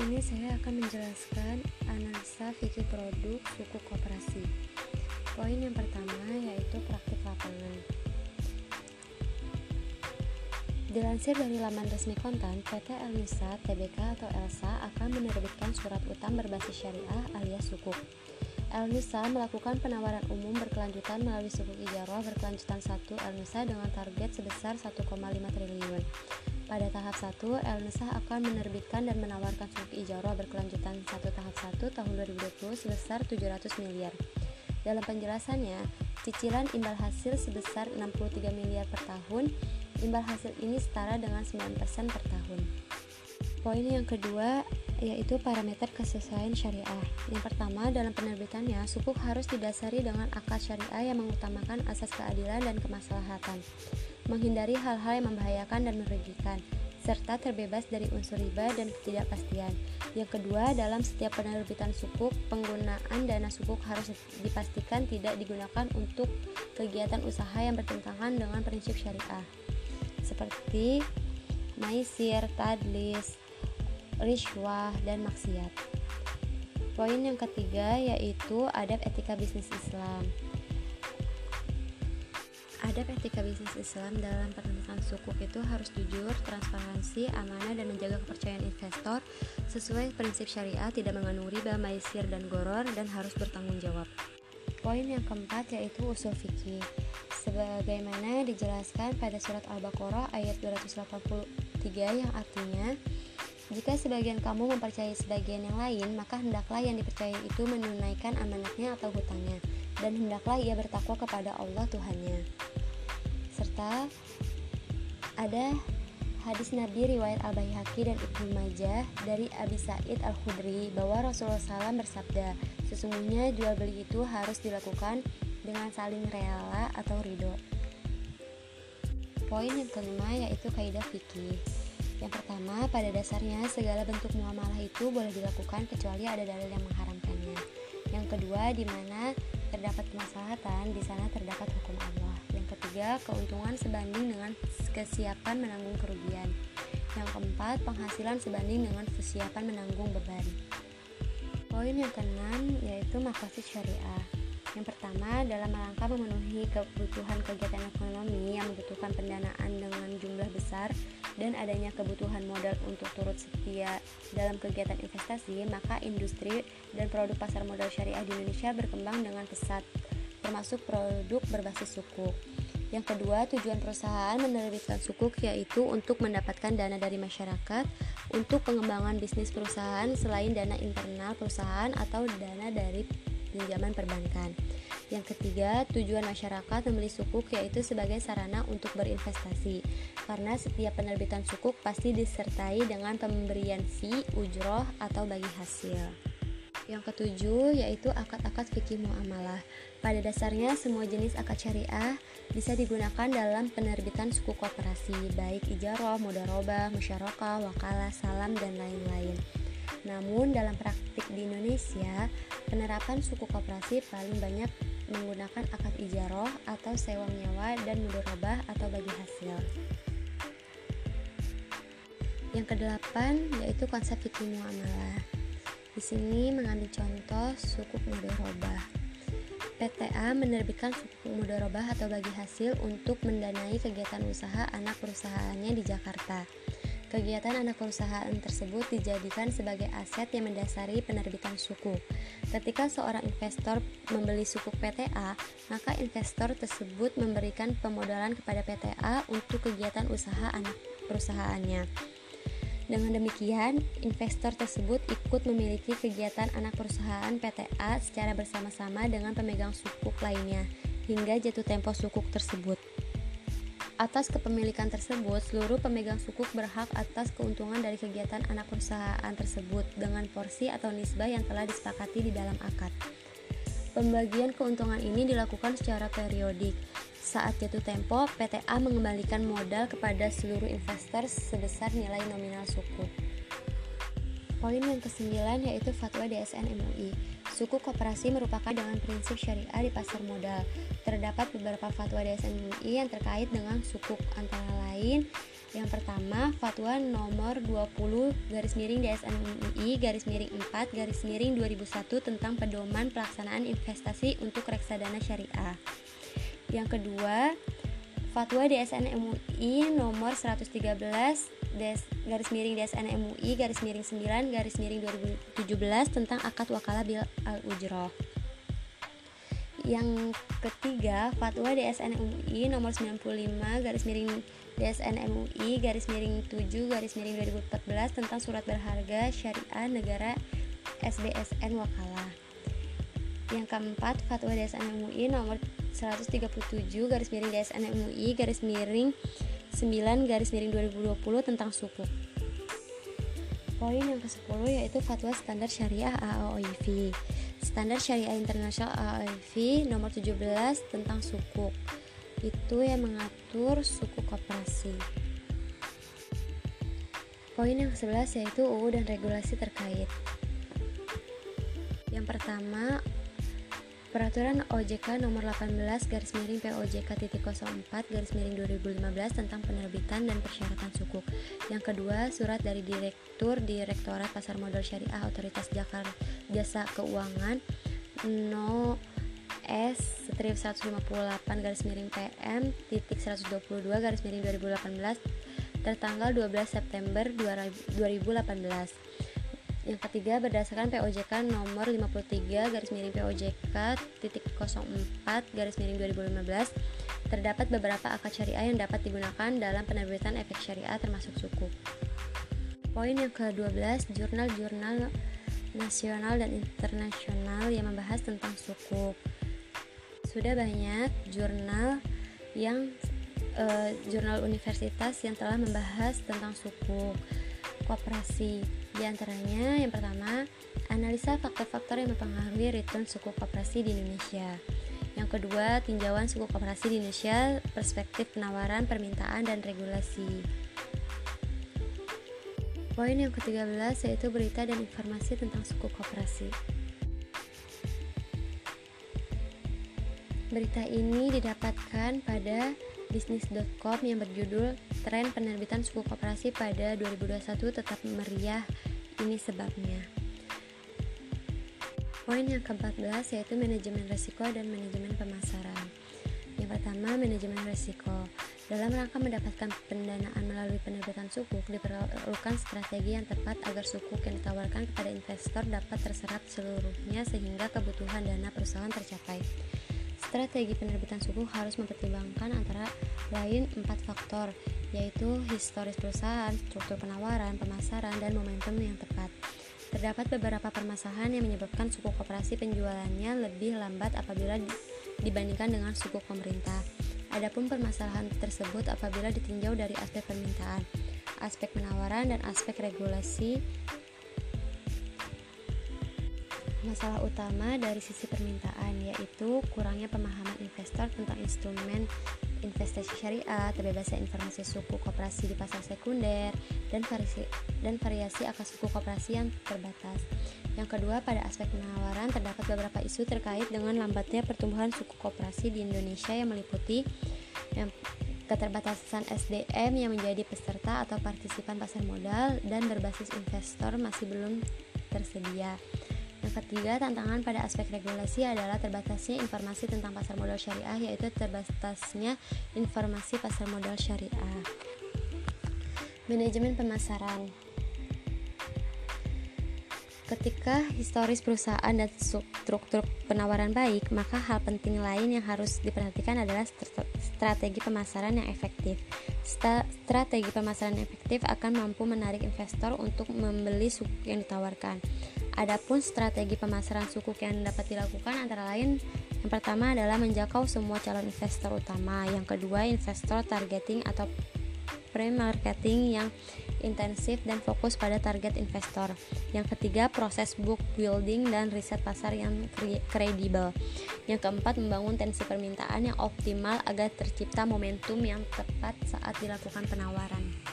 sini saya akan menjelaskan analisa fikih produk suku koperasi. Poin yang pertama yaitu praktik lapangan. Dilansir dari laman resmi kontan, PT Elnisa Tbk atau Elsa akan menerbitkan surat utang berbasis syariah alias sukuk. Elnisa melakukan penawaran umum berkelanjutan melalui sukuk ijarah berkelanjutan 1 Elnisa dengan target sebesar 1,5 triliun. Pada tahap 1, Elnisa akan menerbitkan dan menawarkan suku ijarah berkelanjutan 1 tahap 1 tahun 2020 sebesar 700 miliar. Dalam penjelasannya, cicilan imbal hasil sebesar 63 miliar per tahun. Imbal hasil ini setara dengan 9% per tahun. Poin yang kedua yaitu parameter kesesuaian syariah. Yang pertama, dalam penerbitannya, sukuk harus didasari dengan akad syariah yang mengutamakan asas keadilan dan kemaslahatan menghindari hal-hal yang membahayakan dan merugikan, serta terbebas dari unsur riba dan ketidakpastian. Yang kedua, dalam setiap penerbitan sukuk, penggunaan dana sukuk harus dipastikan tidak digunakan untuk kegiatan usaha yang bertentangan dengan prinsip syariah, seperti maisir, tadlis, riswah, dan maksiat. Poin yang ketiga yaitu adab etika bisnis Islam. Adab etika bisnis Islam dalam penentuan sukuk itu harus jujur, transparansi, amanah, dan menjaga kepercayaan investor sesuai prinsip syariah, tidak mengandung riba, maisir, dan goror, dan harus bertanggung jawab. Poin yang keempat yaitu usul fikih. Sebagaimana dijelaskan pada surat Al-Baqarah ayat 283 yang artinya jika sebagian kamu mempercayai sebagian yang lain, maka hendaklah yang dipercayai itu menunaikan amanatnya atau hutangnya, dan hendaklah ia bertakwa kepada Allah Tuhannya serta ada hadis Nabi riwayat Al Baihaqi dan Ibnu Majah dari Abi Sa'id Al Khudri bahwa Rasulullah SAW bersabda, sesungguhnya jual beli itu harus dilakukan dengan saling rela atau ridho. Poin yang kelima yaitu kaidah fikih. Yang pertama, pada dasarnya segala bentuk muamalah itu boleh dilakukan kecuali ada dalil yang mengharamkannya. Yang kedua, di mana terdapat kemaslahatan, di sana terdapat hukum Allah. Yang ketiga, keuntungan sebanding dengan kesiapan menanggung kerugian. Yang keempat, penghasilan sebanding dengan kesiapan menanggung beban. Poin yang keenam yaitu makasih syariah. Yang pertama, dalam rangka memenuhi kebutuhan kegiatan ekonomi yang membutuhkan pendanaan dengan jumlah besar dan adanya kebutuhan modal untuk turut setia dalam kegiatan investasi, maka industri dan produk pasar modal syariah di Indonesia berkembang dengan pesat, termasuk produk berbasis sukuk. Yang kedua, tujuan perusahaan menerbitkan sukuk yaitu untuk mendapatkan dana dari masyarakat untuk pengembangan bisnis perusahaan selain dana internal perusahaan atau dana dari pinjaman perbankan. Yang ketiga, tujuan masyarakat membeli sukuk yaitu sebagai sarana untuk berinvestasi. Karena setiap penerbitan sukuk pasti disertai dengan pemberian fee, ujroh, atau bagi hasil. Yang ketujuh yaitu akad-akad fikih muamalah. Pada dasarnya semua jenis akad syariah bisa digunakan dalam penerbitan suku kooperasi, baik ijarah, mudarobah, musyarakah, wakalah, salam, dan lain-lain. Namun dalam praktik di Indonesia, penerapan suku kooperasi paling banyak menggunakan akad ijarah atau sewa nyewa dan mudorobah atau bagi hasil. Yang kedelapan yaitu konsep fikih muamalah. Di sini mengambil contoh sukuk mudorobah. PTA menerbitkan sukuk mudorobah atau bagi hasil untuk mendanai kegiatan usaha anak perusahaannya di Jakarta. Kegiatan anak perusahaan tersebut dijadikan sebagai aset yang mendasari penerbitan suku. Ketika seorang investor membeli sukuk PTA, maka investor tersebut memberikan pemodalan kepada PTA untuk kegiatan usaha anak perusahaannya. Dengan demikian, investor tersebut ikut memiliki kegiatan anak perusahaan PTA secara bersama-sama dengan pemegang sukuk lainnya hingga jatuh tempo sukuk tersebut. Atas kepemilikan tersebut, seluruh pemegang sukuk berhak atas keuntungan dari kegiatan anak perusahaan tersebut dengan porsi atau nisbah yang telah disepakati di dalam akad. Pembagian keuntungan ini dilakukan secara periodik, saat jatuh tempo, PTA mengembalikan modal kepada seluruh investor sebesar nilai nominal suku. Poin yang kesembilan yaitu fatwa DSN MUI. Suku koperasi merupakan dengan prinsip syariah di pasar modal. Terdapat beberapa fatwa DSN MUI yang terkait dengan suku antara lain Yang pertama, Fatwa nomor 20 garis miring DSN MUI garis miring 4 garis miring 2001 tentang pedoman pelaksanaan investasi untuk reksadana syariah. Yang kedua, Fatwa DSN MUI nomor 113 des, garis miring DSN MUI garis miring 9 garis miring 2017 tentang akad wakalah bil al ujroh. Yang ketiga, Fatwa DSN MUI nomor 95 garis miring DSN MUI garis miring 7 garis miring 2014 tentang surat berharga syariah negara SBSN Wakalah. Yang keempat, Fatwa DSN MUI nomor 137 garis miring DSN MUI garis miring 9 garis miring 2020 tentang suku. Poin yang ke-10 yaitu Fatwa Standar Syariah AOIV. Standar Syariah Internasional AOIV nomor 17 tentang suku itu yang mengatur suku koperasi. Poin yang ke-11 yaitu UU dan regulasi terkait. Yang pertama, Peraturan OJK nomor 18 garis miring POJK titik 04 garis miring 2015 tentang penerbitan dan persyaratan sukuk. Yang kedua, surat dari Direktur Direktorat Pasar Modal Syariah Otoritas Jakarta Jasa Keuangan no S strip 158 garis miring PM titik 122 garis miring 2018 tertanggal 12 September 2018 yang ketiga berdasarkan POJK nomor 53 garis miring POJK titik 04 garis miring 2015 terdapat beberapa akad syariah yang dapat digunakan dalam penerbitan efek syariah termasuk suku. Poin yang ke-12 jurnal-jurnal nasional dan internasional yang membahas tentang suku sudah banyak jurnal yang uh, jurnal universitas yang telah membahas tentang suku koperasi. Di antaranya yang pertama, analisa faktor-faktor yang mempengaruhi return suku koperasi di Indonesia. Yang kedua, tinjauan suku koperasi di Indonesia, perspektif penawaran, permintaan, dan regulasi. Poin yang ke-13 yaitu berita dan informasi tentang suku koperasi. Berita ini didapatkan pada bisnis.com yang berjudul Tren Penerbitan Suku Koperasi pada 2021 tetap meriah, ini sebabnya. Poin yang ke-14 yaitu manajemen risiko dan manajemen pemasaran. Yang pertama, manajemen risiko. Dalam rangka mendapatkan pendanaan melalui penerbitan sukuk, diperlukan strategi yang tepat agar sukuk yang ditawarkan kepada investor dapat terserap seluruhnya sehingga kebutuhan dana perusahaan tercapai. Strategi penerbitan suku harus mempertimbangkan antara lain empat faktor, yaitu historis perusahaan, struktur penawaran, pemasaran, dan momentum yang tepat. Terdapat beberapa permasalahan yang menyebabkan suku koperasi penjualannya lebih lambat apabila dibandingkan dengan suku pemerintah. Adapun permasalahan tersebut apabila ditinjau dari aspek permintaan, aspek penawaran, dan aspek regulasi Masalah utama dari sisi permintaan yaitu kurangnya pemahaman investor tentang instrumen investasi syariah, terbebasnya informasi suku koperasi di pasar sekunder, dan variasi, dan variasi akar suku koperasi yang terbatas. Yang kedua, pada aspek penawaran terdapat beberapa isu terkait dengan lambatnya pertumbuhan suku koperasi di Indonesia yang meliputi yang keterbatasan SDM yang menjadi peserta atau partisipan pasar modal dan berbasis investor masih belum tersedia. Yang ketiga, tantangan pada aspek regulasi adalah terbatasnya informasi tentang pasar modal syariah, yaitu terbatasnya informasi pasar modal syariah. Manajemen pemasaran Ketika historis perusahaan dan struktur penawaran baik, maka hal penting lain yang harus diperhatikan adalah strategi pemasaran yang efektif. Strategi pemasaran efektif akan mampu menarik investor untuk membeli suku yang ditawarkan. Adapun strategi pemasaran sukuk yang dapat dilakukan antara lain yang pertama adalah menjangkau semua calon investor utama, yang kedua investor targeting atau pre-marketing yang intensif dan fokus pada target investor. Yang ketiga, proses book building dan riset pasar yang kredibel. Yang keempat, membangun tensi permintaan yang optimal agar tercipta momentum yang tepat saat dilakukan penawaran.